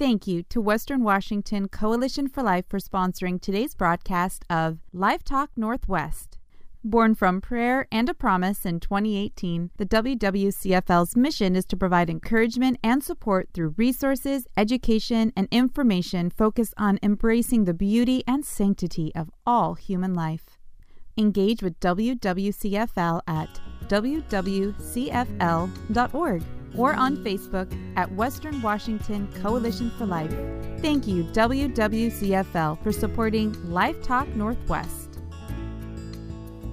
Thank you to Western Washington Coalition for Life for sponsoring today's broadcast of Life Talk Northwest. Born from prayer and a promise in 2018, the WWCFL's mission is to provide encouragement and support through resources, education, and information focused on embracing the beauty and sanctity of all human life. Engage with WWCFL at wwcfl.org or on Facebook at Western Washington Coalition for Life. Thank you, WWCFL, for supporting Life Talk Northwest.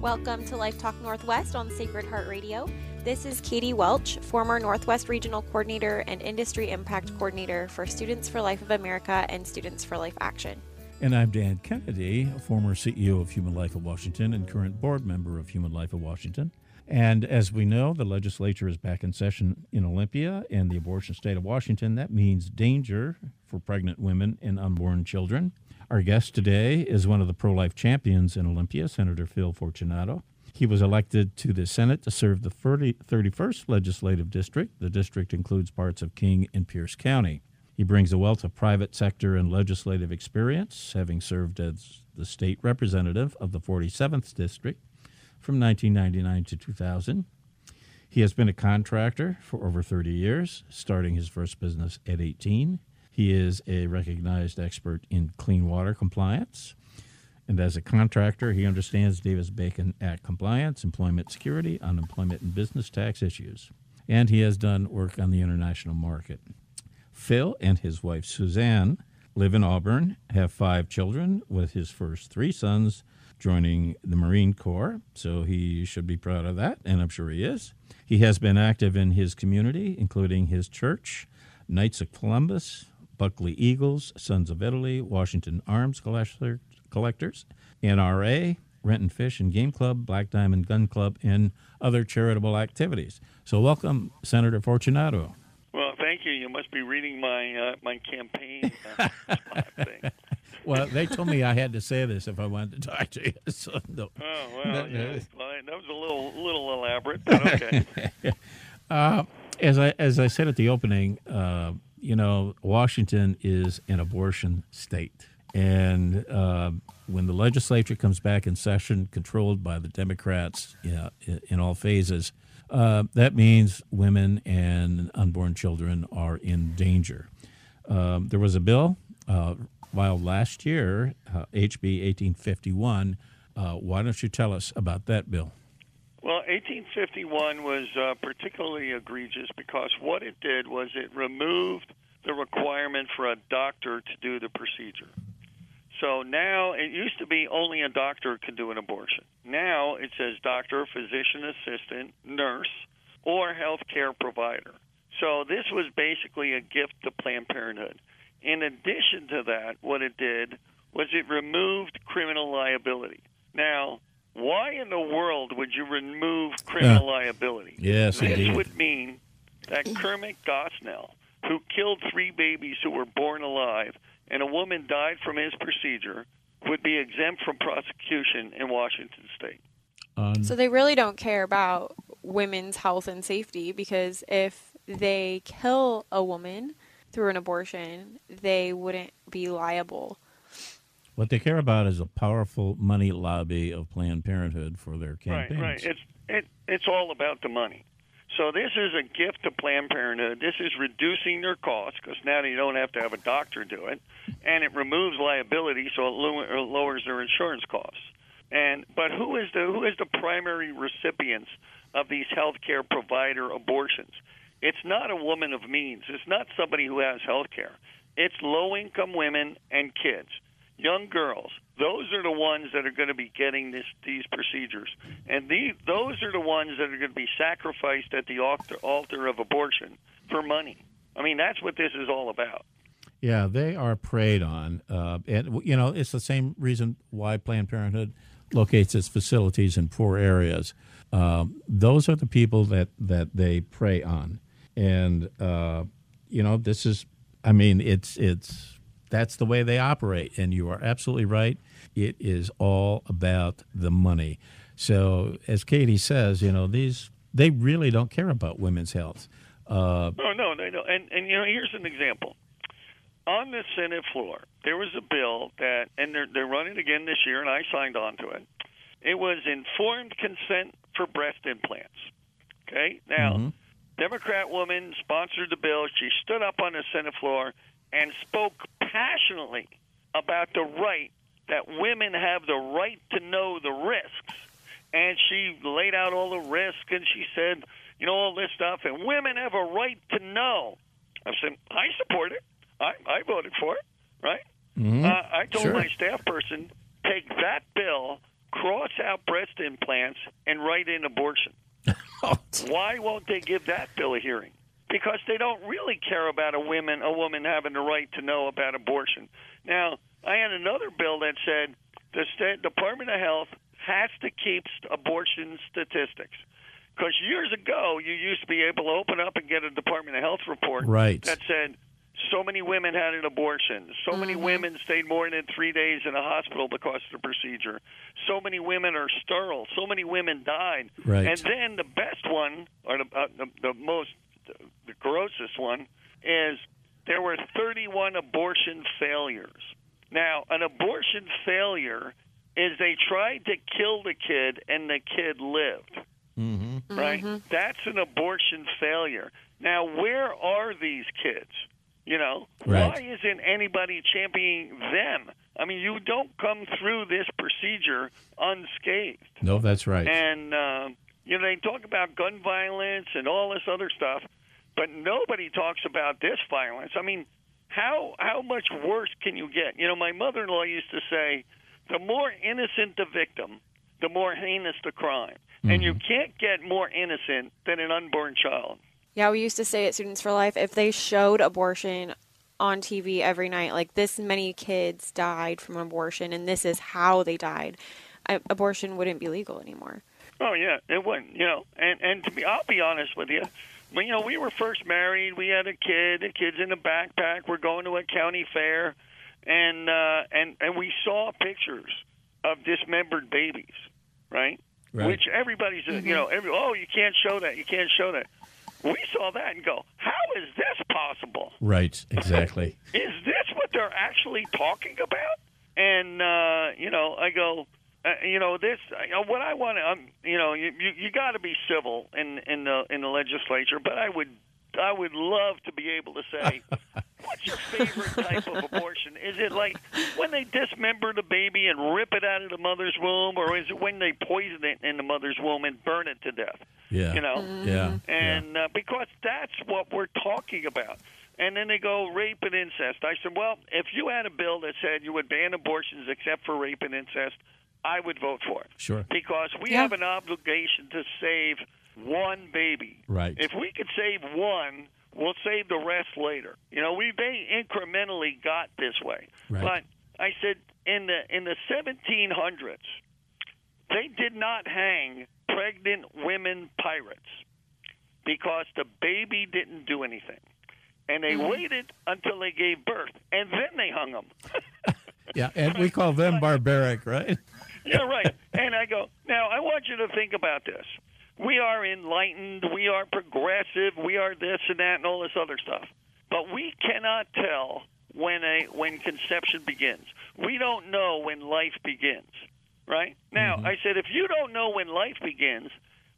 Welcome to Life Talk Northwest on Sacred Heart Radio. This is Katie Welch, former Northwest Regional Coordinator and Industry Impact Coordinator for Students for Life of America and Students for Life Action. And I'm Dan Kennedy, a former CEO of Human Life of Washington and current board member of Human Life of Washington. And as we know, the legislature is back in session in Olympia and the abortion state of Washington. That means danger for pregnant women and unborn children. Our guest today is one of the pro life champions in Olympia, Senator Phil Fortunato. He was elected to the Senate to serve the 30, 31st Legislative District. The district includes parts of King and Pierce County. He brings a wealth of private sector and legislative experience, having served as the state representative of the 47th District from 1999 to 2000. He has been a contractor for over 30 years, starting his first business at 18. He is a recognized expert in clean water compliance. And as a contractor, he understands Davis Bacon Act compliance, employment security, unemployment, and business tax issues. And he has done work on the international market. Phil and his wife Suzanne live in Auburn, have five children, with his first three sons joining the Marine Corps. So he should be proud of that, and I'm sure he is. He has been active in his community, including his church, Knights of Columbus, Buckley Eagles, Sons of Italy, Washington Arms Collectors, NRA, Renton Fish and Game Club, Black Diamond Gun Club, and other charitable activities. So, welcome, Senator Fortunato. Well, thank you. You must be reading my uh, my campaign uh, thing. well, they told me I had to say this if I wanted to talk to you. So, no. Oh well, yeah. well, that was a little little elaborate, but okay. uh, as I as I said at the opening, uh, you know, Washington is an abortion state. And uh, when the legislature comes back in session, controlled by the Democrats yeah, in all phases, uh, that means women and unborn children are in danger. Um, there was a bill uh, last year, HB uh, 1851. Uh, why don't you tell us about that bill? Well, 1851 was uh, particularly egregious because what it did was it removed the requirement for a doctor to do the procedure. So now it used to be only a doctor could do an abortion. Now it says doctor, physician assistant, nurse, or healthcare provider. So this was basically a gift to Planned Parenthood. In addition to that, what it did was it removed criminal liability. Now, why in the world would you remove criminal uh, liability? Yes, this indeed. would mean that Kermit Gosnell, who killed three babies who were born alive, and a woman died from his procedure, would be exempt from prosecution in Washington state. Um, so they really don't care about women's health and safety because if they kill a woman through an abortion, they wouldn't be liable what they care about is a powerful money lobby of Planned Parenthood for their campaigns. Right, right. It's it, it's all about the money. So this is a gift to Planned Parenthood. This is reducing their costs because now you don't have to have a doctor do it, and it removes liability, so it lowers their insurance costs. And but who is the who is the primary recipients of these health care provider abortions? It's not a woman of means. It's not somebody who has health care. It's low income women and kids young girls. Those are the ones that are going to be getting this, these procedures, and these, those are the ones that are going to be sacrificed at the altar, altar of abortion for money. I mean, that's what this is all about. Yeah, they are preyed on, uh, and you know it's the same reason why Planned Parenthood locates its facilities in poor areas. Um, those are the people that that they prey on, and uh, you know this is, I mean, it's it's that's the way they operate. And you are absolutely right. It is all about the money. So, as Katie says, you know, these they really don't care about women's health. Uh, no, no, they don't. And and you know, here's an example. on the Senate floor, there was a bill that, and they're they're running again this year, and I signed on to it. It was informed consent for breast implants. Okay, now. Mm-hmm. Democrat woman sponsored the bill. She stood up on the Senate floor and spoke passionately about the right that women have the right to know the risks. And she laid out all the risks and she said, you know, all this stuff. And women have a right to know. I said, I support it. I, I voted for it, right? Mhm. Uh, I told Sure. my staff person, take that bill, cross out breast implants, and write in abortion. Why won't they give that bill a hearing? Because they don't really care about a woman a woman having the right to know about abortion. Now, I had another bill that said the state Department of Health has to keep abortion statistics. Because years ago, you used to be able to open up and get a Department of Health report Right. that said so many women had an abortion, so many women stayed more than three days in a hospital because of the procedure, so many women are sterile, so many women died. Right. And then the best one, or the, uh, the, the most, the grossest one, is there were 31 abortion failures. Now, an abortion failure is they tried to kill the kid and the kid lived Mm-hmm. right? That's an abortion failure. Now, where are these kids? You know, Right. why isn't anybody championing them? I mean, you don't come through this procedure unscathed. No, that's right. And uh, you know, they talk about gun violence and all this other stuff, but nobody talks about this violence. I mean, how how much worse can you get? You know, my mother-in-law used to say, the more innocent the victim, the more heinous the crime. And you mm-hmm. can't get more innocent than an unborn child. Yeah, we used to say at Students for Life if they showed abortion on TV every night, like this many kids died from abortion and this is how they died, abortion wouldn't be legal anymore. Oh yeah, it wouldn't. You know, and and to be, I'll be honest with you. When you know we were first married, we had a kid. The kid's in a backpack. We're going to a county fair, and uh, and and we saw pictures of dismembered babies, right? Right. Which everybody's, uh you know, every oh you can't show that, you can't show that. We saw that and go, how is this possible? right. Exactly. is this what they're actually talking about? And uh, you know, I go, uh, you know, this, you know, what I want to, um, you know, you you, you got to be civil in in the in the legislature, but I would I would love to be able to say. What's your favorite type of abortion? Is it like when they dismember the baby and rip it out of the mother's womb, or is it when they poison it in the mother's womb and burn it to death? Yeah. You know, Yeah. and uh, because that's what we're talking about. And then they go rape and incest. I said, well, if you had a bill that said you would ban abortions except for rape and incest, I would vote for it Sure. because we Yeah. have an obligation to save one baby. Right. If we could save one, we'll save the rest later. You know, we they incrementally got this way. Right. But I said in the in the 1700s, they did not hang pregnant women pirates because the baby didn't do anything. And they mm-hmm. waited until they gave birth, and then they hung them. Yeah. And we call them barbaric, right? yeah, right. And I go, now I want you to think about this. We are enlightened, we are progressive, we are this and that and all this other stuff. But we cannot tell when a when conception begins. We don't know when life begins. Right? Now, mm-hmm. I said if you don't know when life begins,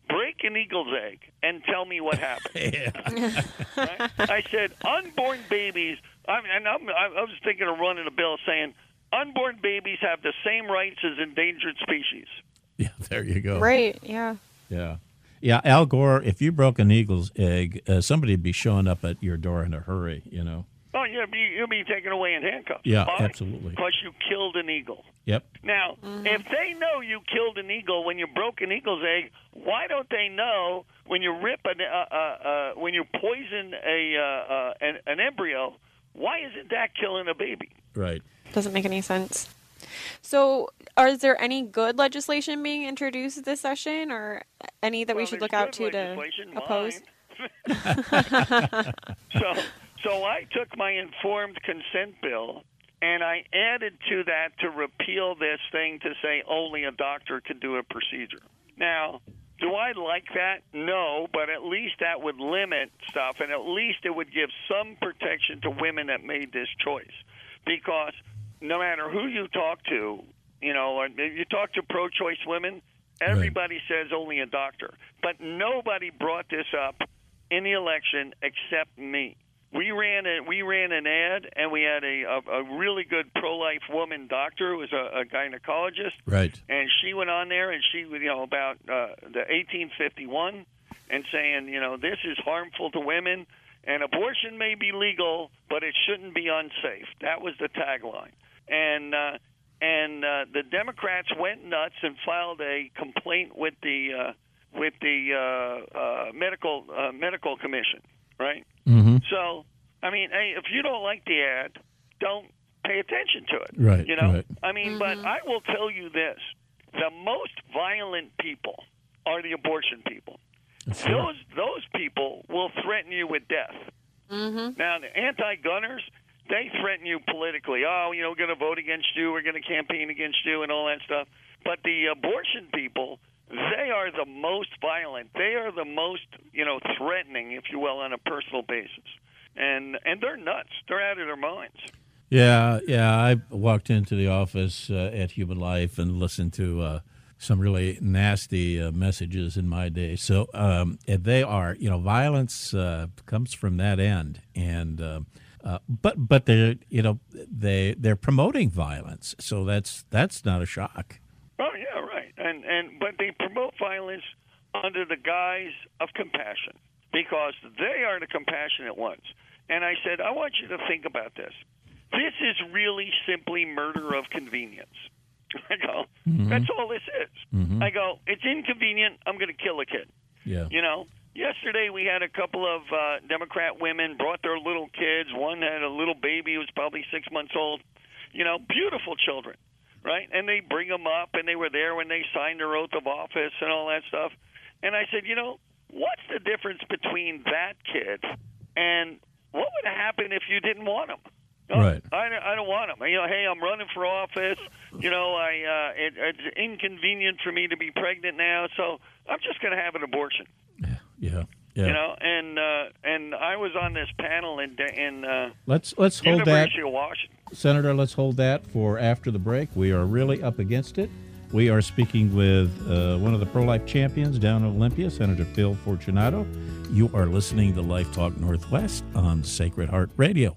break an eagle's egg and tell me what happened. Yeah. right? I said unborn babies. I mean, and I'm, I was thinking of running a bill saying unborn babies have the same rights as endangered species. Yeah. There you go. Right, yeah. Yeah. Yeah. Al Gore, if you broke an eagle's egg, uh, somebody would be showing up at your door in a hurry, you know? Oh, yeah, you'll be taken away in handcuffs. Yeah, Why? absolutely. Because you killed an eagle. Yep. Now, if they know you killed an eagle when you broke an eagle's egg, why don't they know when you rip an uh, uh, uh, when you poison a uh, uh, an, an embryo? Why isn't that killing a baby? Right. Doesn't make any sense. So, are is there any good legislation being introduced this session, or any that we should look out to to oppose? so, so I took my informed consent bill and I added to that to repeal this thing to say only a doctor could do a procedure. Now, Do I like that? No, but at least that would limit stuff, and at least it would give some protection to women that made this choice. Because no matter who you talk to, you know, or you talk to pro-choice women, everybody says only a doctor, but nobody brought this up in the election except me. We ran a we ran an ad, and we had a a, a really good pro-life woman doctor who was a, a gynecologist, Right. and she went on there and she you know about uh, the 1851 and saying you know this is harmful to women and abortion may be legal but it shouldn't be unsafe. That was the tagline and uh, and uh, the Democrats went nuts and filed a complaint with the uh, with the uh, uh, medical uh, medical commission right Mm-hmm. so I mean hey if you don't like the ad don't pay attention to it Right. you know Right. I mean, but I will tell you this: the most violent people are the abortion people. Sure. Those those people will threaten you with death. Mm-hmm. Now, the anti-gunners, they threaten you politically. Oh, you know, we're going to vote against you. We're going to campaign against you, and all that stuff. But the abortion people, they are the most violent. They are the most, you know, threatening, if you will, on a personal basis. And and they're nuts. They're out of their minds. Yeah, yeah. I walked into the office uh, at Human Life and listened to uh, some really nasty uh, messages in my day. So um, they are, you know, violence uh, comes from that end, and uh, uh, but but they're, you know, they they're promoting violence. So that's that's not a shock. Oh yeah, right. And and but they promote violence under the guise of compassion because they are the compassionate ones. And I said, I want you to think about this. This is really simply murder of convenience. I go, that's all this is. I go, it's inconvenient. I'm going to kill a kid. Yeah. You know, yesterday we had a couple of uh, Democrat women brought their little kids. One had a little baby who was probably six months old. You know, beautiful children, right? And they bring them up, and they were there when they signed their oath of office and all that stuff. And I said, you know, what's the difference between that kid and what would happen if you didn't want them? Right. I, I don't want them. You know, hey, I'm running for office. You know, I uh, it, it's inconvenient for me to be pregnant now, so I'm just going to have an abortion. Yeah. Yeah. You know, and uh, and I was on this panel in in uh, let's let's hold that, University of Washington. Senator. Let's hold that for after the break. We are really up against it. We are speaking with uh, one of the pro life champions down in Olympia, Senator Phil Fortunato. You are listening to Life Talk Northwest on Sacred Heart Radio.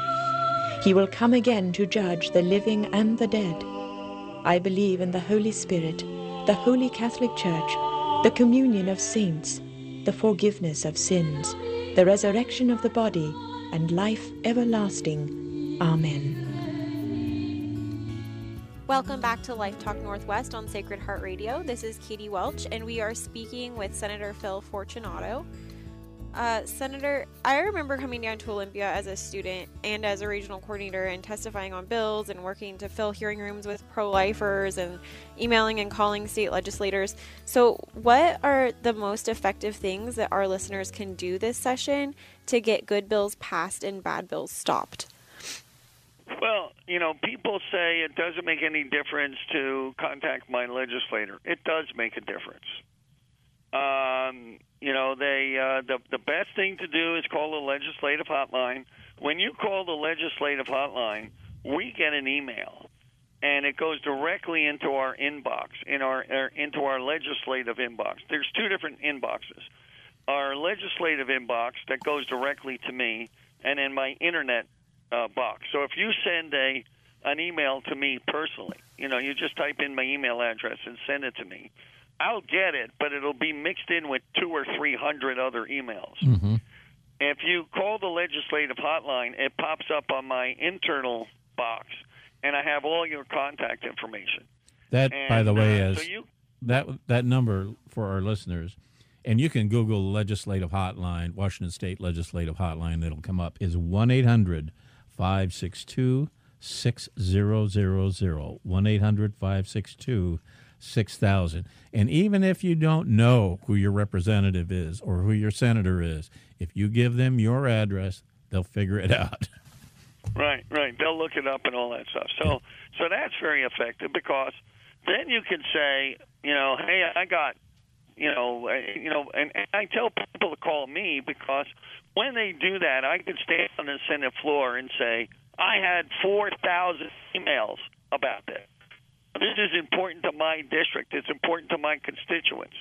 He will come again to judge the living and the dead. I believe in the Holy Spirit, the Holy Catholic Church, the communion of saints, the forgiveness of sins, the resurrection of the body, and life everlasting. Amen. Welcome back to Life Talk Northwest on Sacred Heart Radio. This is Katie Welch, and we are speaking with Senator Phil Fortunato. Uh, Senator, I remember coming down to Olympia as a student and as a regional coordinator and testifying on bills and working to fill hearing rooms with pro lifers and emailing and calling state legislators. So, what are the most effective things that our listeners can do this session to get good bills passed and bad bills stopped? Well, you know, people say it doesn't make any difference to contact my legislator. It does make a difference. Um, you know, they uh, the the best thing to do is call the legislative hotline. When you call the legislative hotline, we get an email, and it goes directly into our inbox, in our er, into our legislative inbox. There's two different inboxes. Our legislative inbox that goes directly to me, and then my internet uh, box. So if you send a an email to me personally, you know, you just type in my email address and send it to me. I'll get it, but it'll be mixed in with two or three hundred other emails. Mm-hmm. if you call the legislative hotline, it pops up on my internal box, and I have all your contact information. That, And, by the way, uh, is so you that that number for our listeners, and you can Google legislative hotline, Washington State legislative hotline. It'll come up. Is one 562 6000 1 800 562 6000 and even if you don't know who your representative is or who your senator is if you give them your address they'll figure it out Right, right. They'll look it up and all that stuff. So, so that's very effective because then you can say, you know, hey, I got, you know, you know, and, and I tell people to call me because when they do that, I can stand on the Senate floor and say, I had four thousand emails about this. This is important to my district. It's important to my constituents,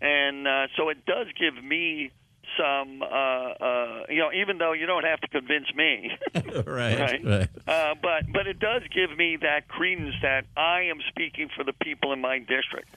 and uh, so it does give me some, uh, uh, you know, even though you don't have to convince me. right Right. right Uh, but but it does give me that credence that I am speaking for the people in my district.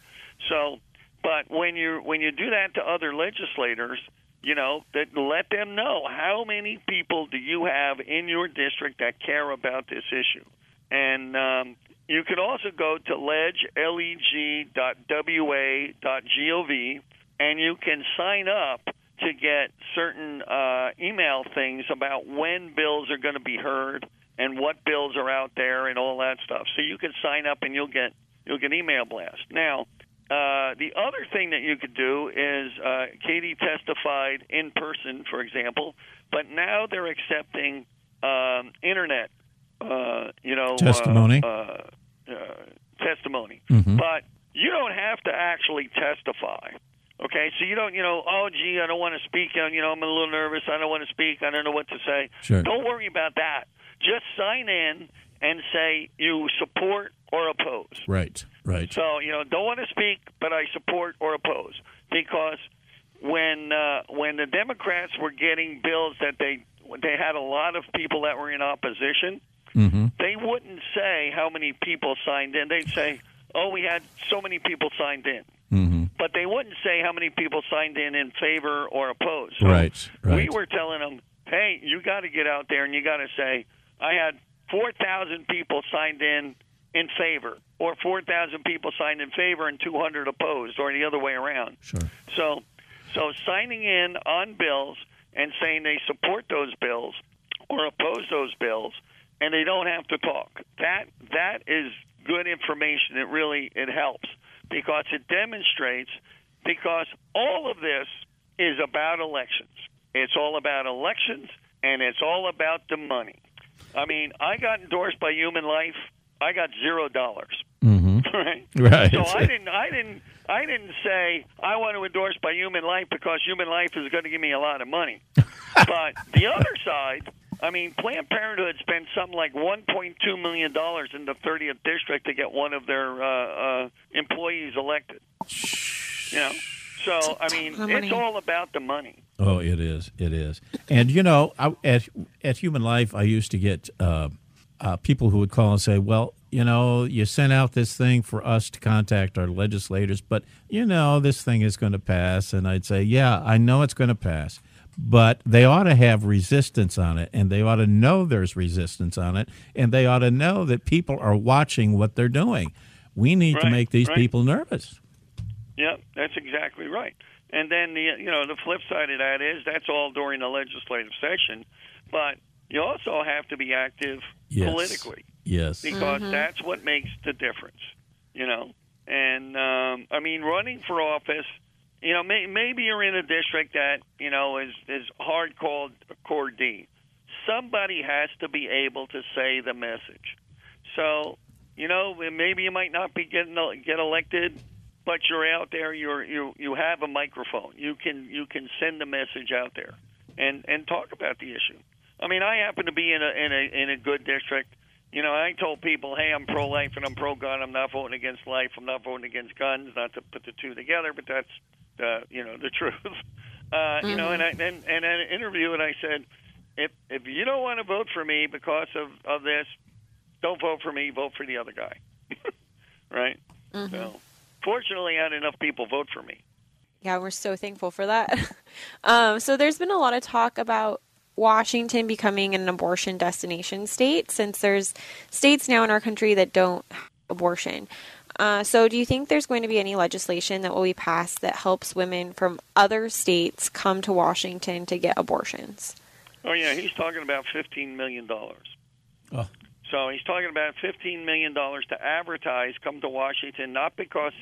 So, but when you when you do that to other legislators, you know, that let them know how many people do you have in your district that care about this issue, and um, you can also go to ledge l e g dot w a dot gov and you can sign up to get certain uh, email things about when bills are going to be heard and what bills are out there and all that stuff. So you can sign up and you'll get you'll get email blast. Now, uh, the other thing that you could do is uh, Katie testified in person, for example, but now they're accepting um, internet, uh, you know, uh, Testimony. uh, uh, testimony. Mhm. But you don't have to actually testify. Okay, so you don't, you know, oh, gee, I don't want to speak. You know, I'm a little nervous. I don't want to speak. I don't know what to say. Sure. Don't worry about that. Just sign in and say you support or oppose. right right So you know, don't want to speak, but I support or oppose because when uh, when the Democrats were getting bills that they they had a lot of people that were in opposition, mm-hmm. they wouldn't say how many people signed in. They'd say, "Oh, we had so many people signed in," Mm-hmm. but they wouldn't say how many people signed in in favor or opposed. So Right, right. We were telling them, "Hey, you got to get out there and you got to say, I had four thousand people signed in in favor, or four thousand people signed in favor and two hundred opposed, or the other way around." sure So, so signing in on bills and saying they support those bills or oppose those bills, and they don't have to talk. That that is good information. It really it helps because it demonstrates because all of this is about elections. It's all about elections and it's all about the money. I mean, I got endorsed by Human Life. I got zero dollars. mm-hmm. Right. Right. So I didn't. I didn't. I didn't say I want to endorse by Human Life because Human Life is going to give me a lot of money. but the other side, I mean, Planned Parenthood spent something like 1.2 million dollars in the 30th district to get one of their uh, uh, employees elected. You know. So I mean, it's all about the money. Oh, it is. It is. And you know, I, at at Human Life, I used to get uh, uh, people who would call and say, "Well, you know, you sent out this thing for us to contact our legislators, but you know, this thing is going to pass." And I'd say, "Yeah, I know it's going to pass." But they ought to have resistance on it, and they ought to know there's resistance on it, and they ought to know that people are watching what they're doing. We need to make these right. people nervous. Yeah, that's exactly right. And then the you know the flip side of that is that's all during the legislative session, but you also have to be active Yes. politically Yes. because that's what makes the difference. You know, and um, I mean running for office. You know, may, maybe you're in a district that you know is is hard called core D. Somebody has to be able to say the message. So you know, maybe you might not be getting get elected, but you're out there. You're you you have a microphone. You can you can send the message out there and and talk about the issue. I mean, I happen to be in a in a in a good district. You know, I told people, hey, I'm pro life and I'm pro gun. I'm not voting against life. I'm not voting against guns. Not to put the two together, but that's the you know the truth. Uh, You know, and I and, and in an interview, and I said, if if you don't want to vote for me because of of this, don't vote for me. Vote for the other guy. right. So, fortunately, I had enough people vote for me. Yeah, we're so thankful for that. um, so there's been a lot of talk about Washington becoming an abortion destination state since there's states now in our country that don't have abortion. Uh, so, do you think there's going to be any legislation that will be passed that helps women from other states come to Washington to get abortions? Oh yeah, he's talking about fifteen million dollars. Oh. So he's talking about fifteen million dollars to advertise, come to Washington, not because,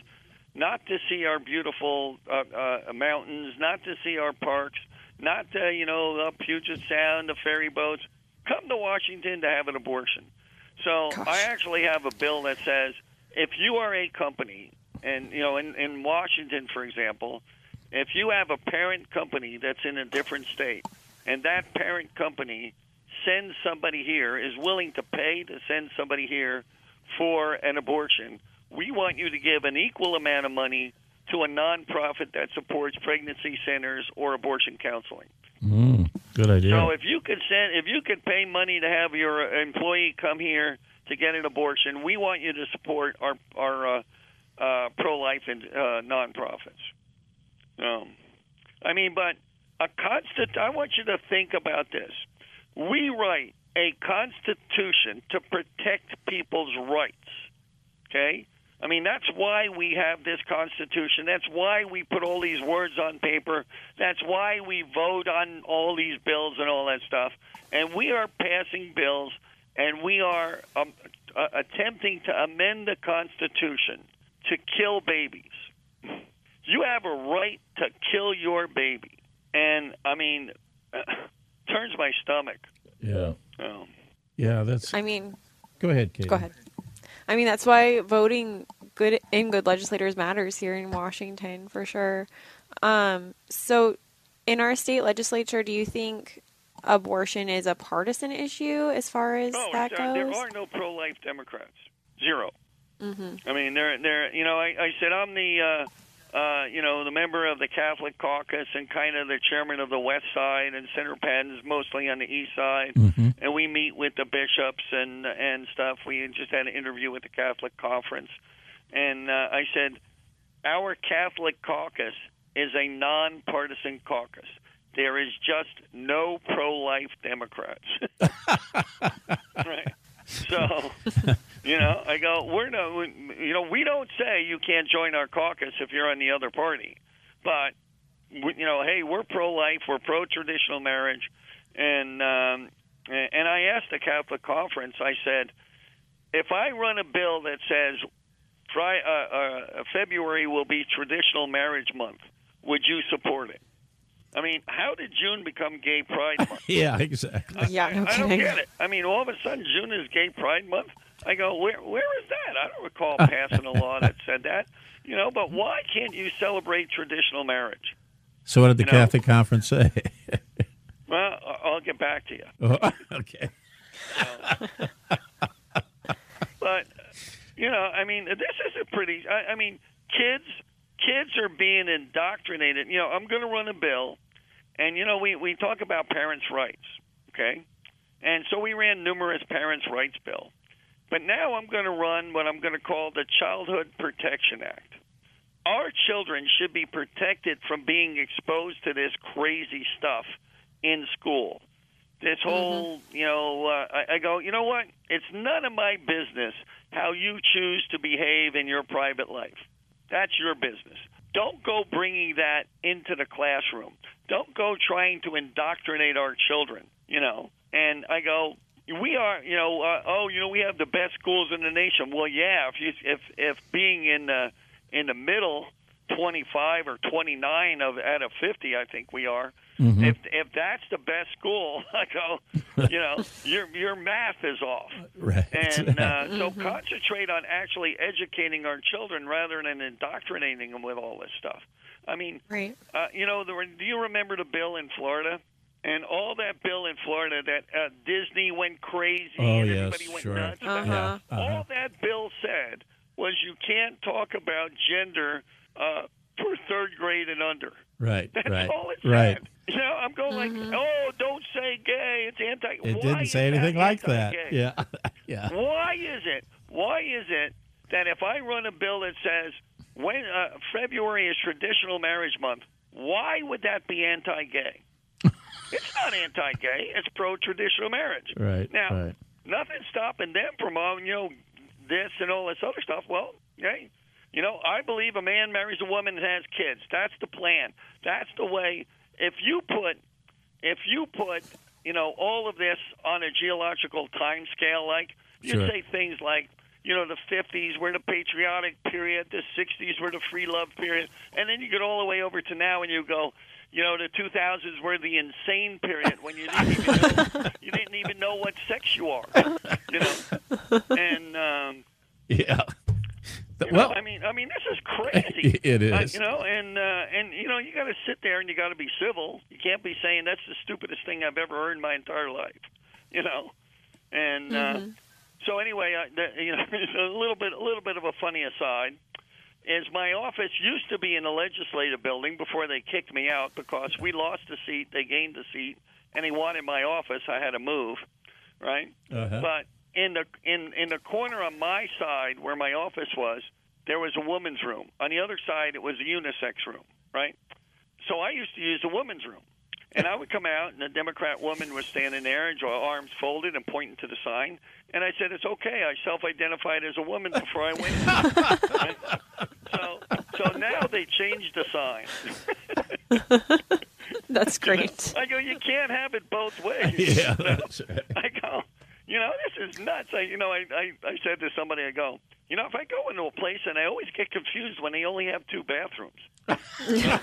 not to see our beautiful uh, uh, mountains, not to see our parks, not to you know the Puget Sound, the ferry boats. Come to Washington to have an abortion. So Gosh. I actually have a bill that says if you are a company, and you know, in, in Washington, for example, if you have a parent company that's in a different state, and that parent company sends somebody here, is willing to pay to send somebody here for an abortion, we want you to give an equal amount of money to a nonprofit that supports pregnancy centers or abortion counseling. Mm, good idea. So if you could send, if you could pay money to have your employee come here to get an abortion, we want you to support our our uh, uh, pro-life and uh, nonprofits. Um, I mean, but a constant. I want you to think about this. We write a constitution to protect people's rights. Okay. I mean, that's why we have this Constitution. That's why we put all these words on paper. That's why we vote on all these bills and all that stuff. And we are passing bills and we are um, uh, attempting to amend the Constitution to kill babies. You have a right to kill your baby. And, I mean, turns my stomach. yeah. Um, Yeah, that's. I mean, go ahead, Katie. go ahead. I mean, that's why voting good in good legislators matters here in Washington for sure. Um, so, in our state legislature, do you think abortion is a partisan issue as far as Oh, that there, there are no pro-life Democrats. 0 Mm-hmm. I mean, they're they're you know I, I said I'm the uh, uh, you know the member of the Catholic Caucus and kind of the chairman of the West Side and Senator Padden's mostly on the East Side, hmm and we meet with the bishops and and stuff. We just had an interview with the Catholic Conference, and uh, I said our Catholic Caucus is a nonpartisan caucus. There is just no pro-life Democrats. right. So, you know, I go, we're no, you know, we don't say you can't join our caucus if you're on the other party, but you know, hey, we're pro-life, we're pro-traditional marriage, and um, and I asked the Catholic Conference, I said, if I run a bill that says uh, uh, February will be traditional marriage month, would you support it? I mean, how did June become Gay Pride Month? Yeah, exactly. Yeah, no I don't get it. I mean, all of a sudden June is Gay Pride Month. I go, where where is that? I don't recall passing a law that said that. You know, but why can't you celebrate traditional marriage? So, what did the You know- Catholic Conference say? Well, I- I'll get back to you. oh, okay. But you know, I mean, this is a pretty. I, I mean, kids kids are being indoctrinated. You know, I'm going to run a bill, and you know, we we talk about parents' rights, okay? And so we ran numerous parents' rights bill, but now I'm going to run what I'm going to call the Childhood Protection Act. Our children should be protected from being exposed to this crazy stuff in school. This whole, you know, uh, I, I go, you know what? It's none of my business how you choose to behave in your private life. That's your business. Don't go bringing that into the classroom. Don't go trying to indoctrinate our children, you know. And I go, we are, you know, uh, oh, you know, we have the best schools in the nation. Well, yeah, if you, if if being in the in the middle, 25 or 29 of out of 50, I think we are. Mhm. If if that's the best school, I go, you know, your your math is off. Right. And uh, so concentrate on actually educating our children rather than indoctrinating them with all this stuff. I mean, Right. uh, you know, the, do you remember the bill in Florida? And all that bill in Florida that uh, Disney went crazy Oh, and yes, everybody went sure. nuts about. Uh-huh. yeah. uh-huh. All that bill said was you can't talk about gender uh, for third grade and under. Right. That's right. all it said. Right. You know, I'm going like, oh, don't say gay. It's anti. It Why didn't say anything like that. Yeah. yeah. Why is it? Why is it that if I run a bill that says when uh, February is traditional marriage month, why would that be anti-gay? it's not anti-gay. It's pro-traditional marriage. Right. Now, right. nothing's stopping them from, uh, you know, this and all this other stuff. Well, hey, you know, I believe a man marries a woman and has kids. That's the plan. That's the way. If you put, if you put, you know, all of this on a geological time scale, like you Sure. say things like, you know, the 50s were the patriotic period, the 60s were the free love period, and then you get all the way over to now and you go, you know, the 2000s were the insane period when you didn't even know, you didn't even know what sex you are, you know, and um, Yeah. The- you know, well, I mean, I mean, this is crazy. It is, Uh, you know, and uh, and you know, you got to sit there and you got to be civil. You can't be saying that's the stupidest thing I've ever heard in my entire life. You know, and uh, so anyway, uh, the, you know, a little bit, a little bit of a funny aside is my office used to be in the legislative building before they kicked me out because we lost a seat, they gained a seat, and they wanted my office. I had to move, right? Uh-huh. But in the in in the corner on my side where my office was, there was a woman's room. On the other side, it was a unisex room, right? So I used to use the woman's room. And I would come out, and a Democrat woman was standing there, and her arms folded and pointing to the sign. And I said, "It's okay. I self-identified as a woman before I went." in." So, so now they changed the sign. That's great. I go, "You can't have it both ways." yeah, that's right. I go, you know, this is nuts. I, you know, I, I, I said to somebody, I go, you know, if I go into a place and I always get confused when they only have two bathrooms. Yeah.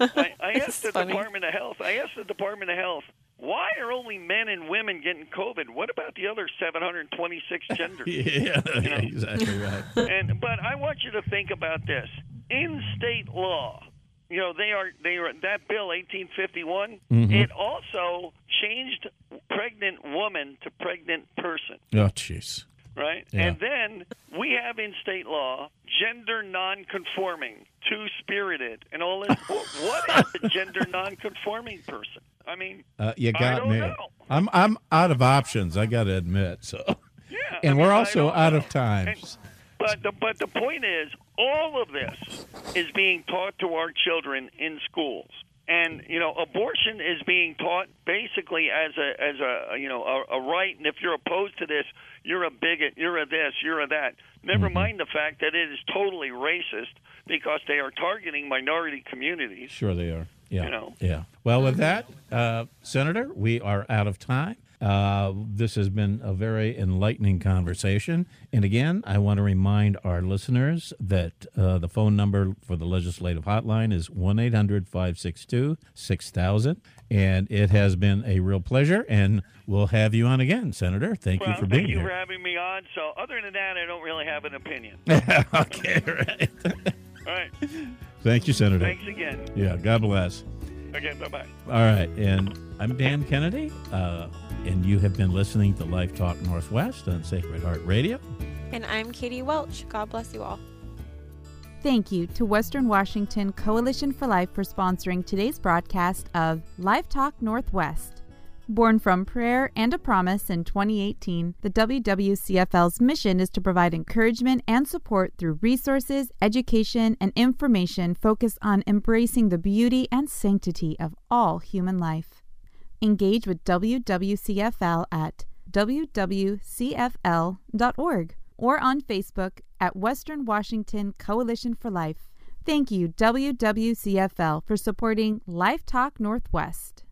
I, I asked the funny. Department of Health. I asked the Department of Health, why are only men and women getting COVID? What about the other 726 genders? Yeah, exactly right. and but I want you to think about this. In state law, you know, they are they are that bill 1851. Mm-hmm. It also changed pregnant woman to pregnant person Oh, jeez. right? Yeah. And then we have in state law gender non-conforming, two-spirited, and all this. What is a gender non-conforming person? I mean, Uh, you got me. know. I'm I'm out of options. I got to admit. So, yeah. and I we're also out of time. And- but the but the point is, all of this is being taught to our children in schools. And you know, abortion is being taught basically as a as a you know a, a right. And if you're opposed to this, you're a bigot. You're a this. You're a that. Never Mm-hmm. mind the fact that it is totally racist because they are targeting minority communities. Sure, they are. Yeah. You know. Yeah. Well, with that, uh, Senator, we are out of time. Uh, this has been a very enlightening conversation. And again, I want to remind our listeners that uh, the phone number for the legislative hotline is 1 800 562 6000. And it has been a real pleasure. And we'll have you on again, Senator. Thank Well, you for being here. thank you for having me on. So, other than that, I don't really have an opinion. okay, right. All right. Thank you, Senator. Thanks again. Yeah, God bless. Okay. Bye bye. All right, and I'm Dan Kennedy, uh, and you have been listening to Life Talk Northwest on Sacred Heart Radio. And I'm Katie Welch. God bless you all. Thank you to Western Washington Coalition for Life for sponsoring today's broadcast of Life Talk Northwest. Born from prayer and a promise in 2018, the WWCFL's mission is to provide encouragement and support through resources, education, and information focused on embracing the beauty and sanctity of all human life. Engage with WWCFL at wwcfl.org or on Facebook at Western Washington Coalition for Life. Thank you, WWCFL, for supporting Life Talk Northwest.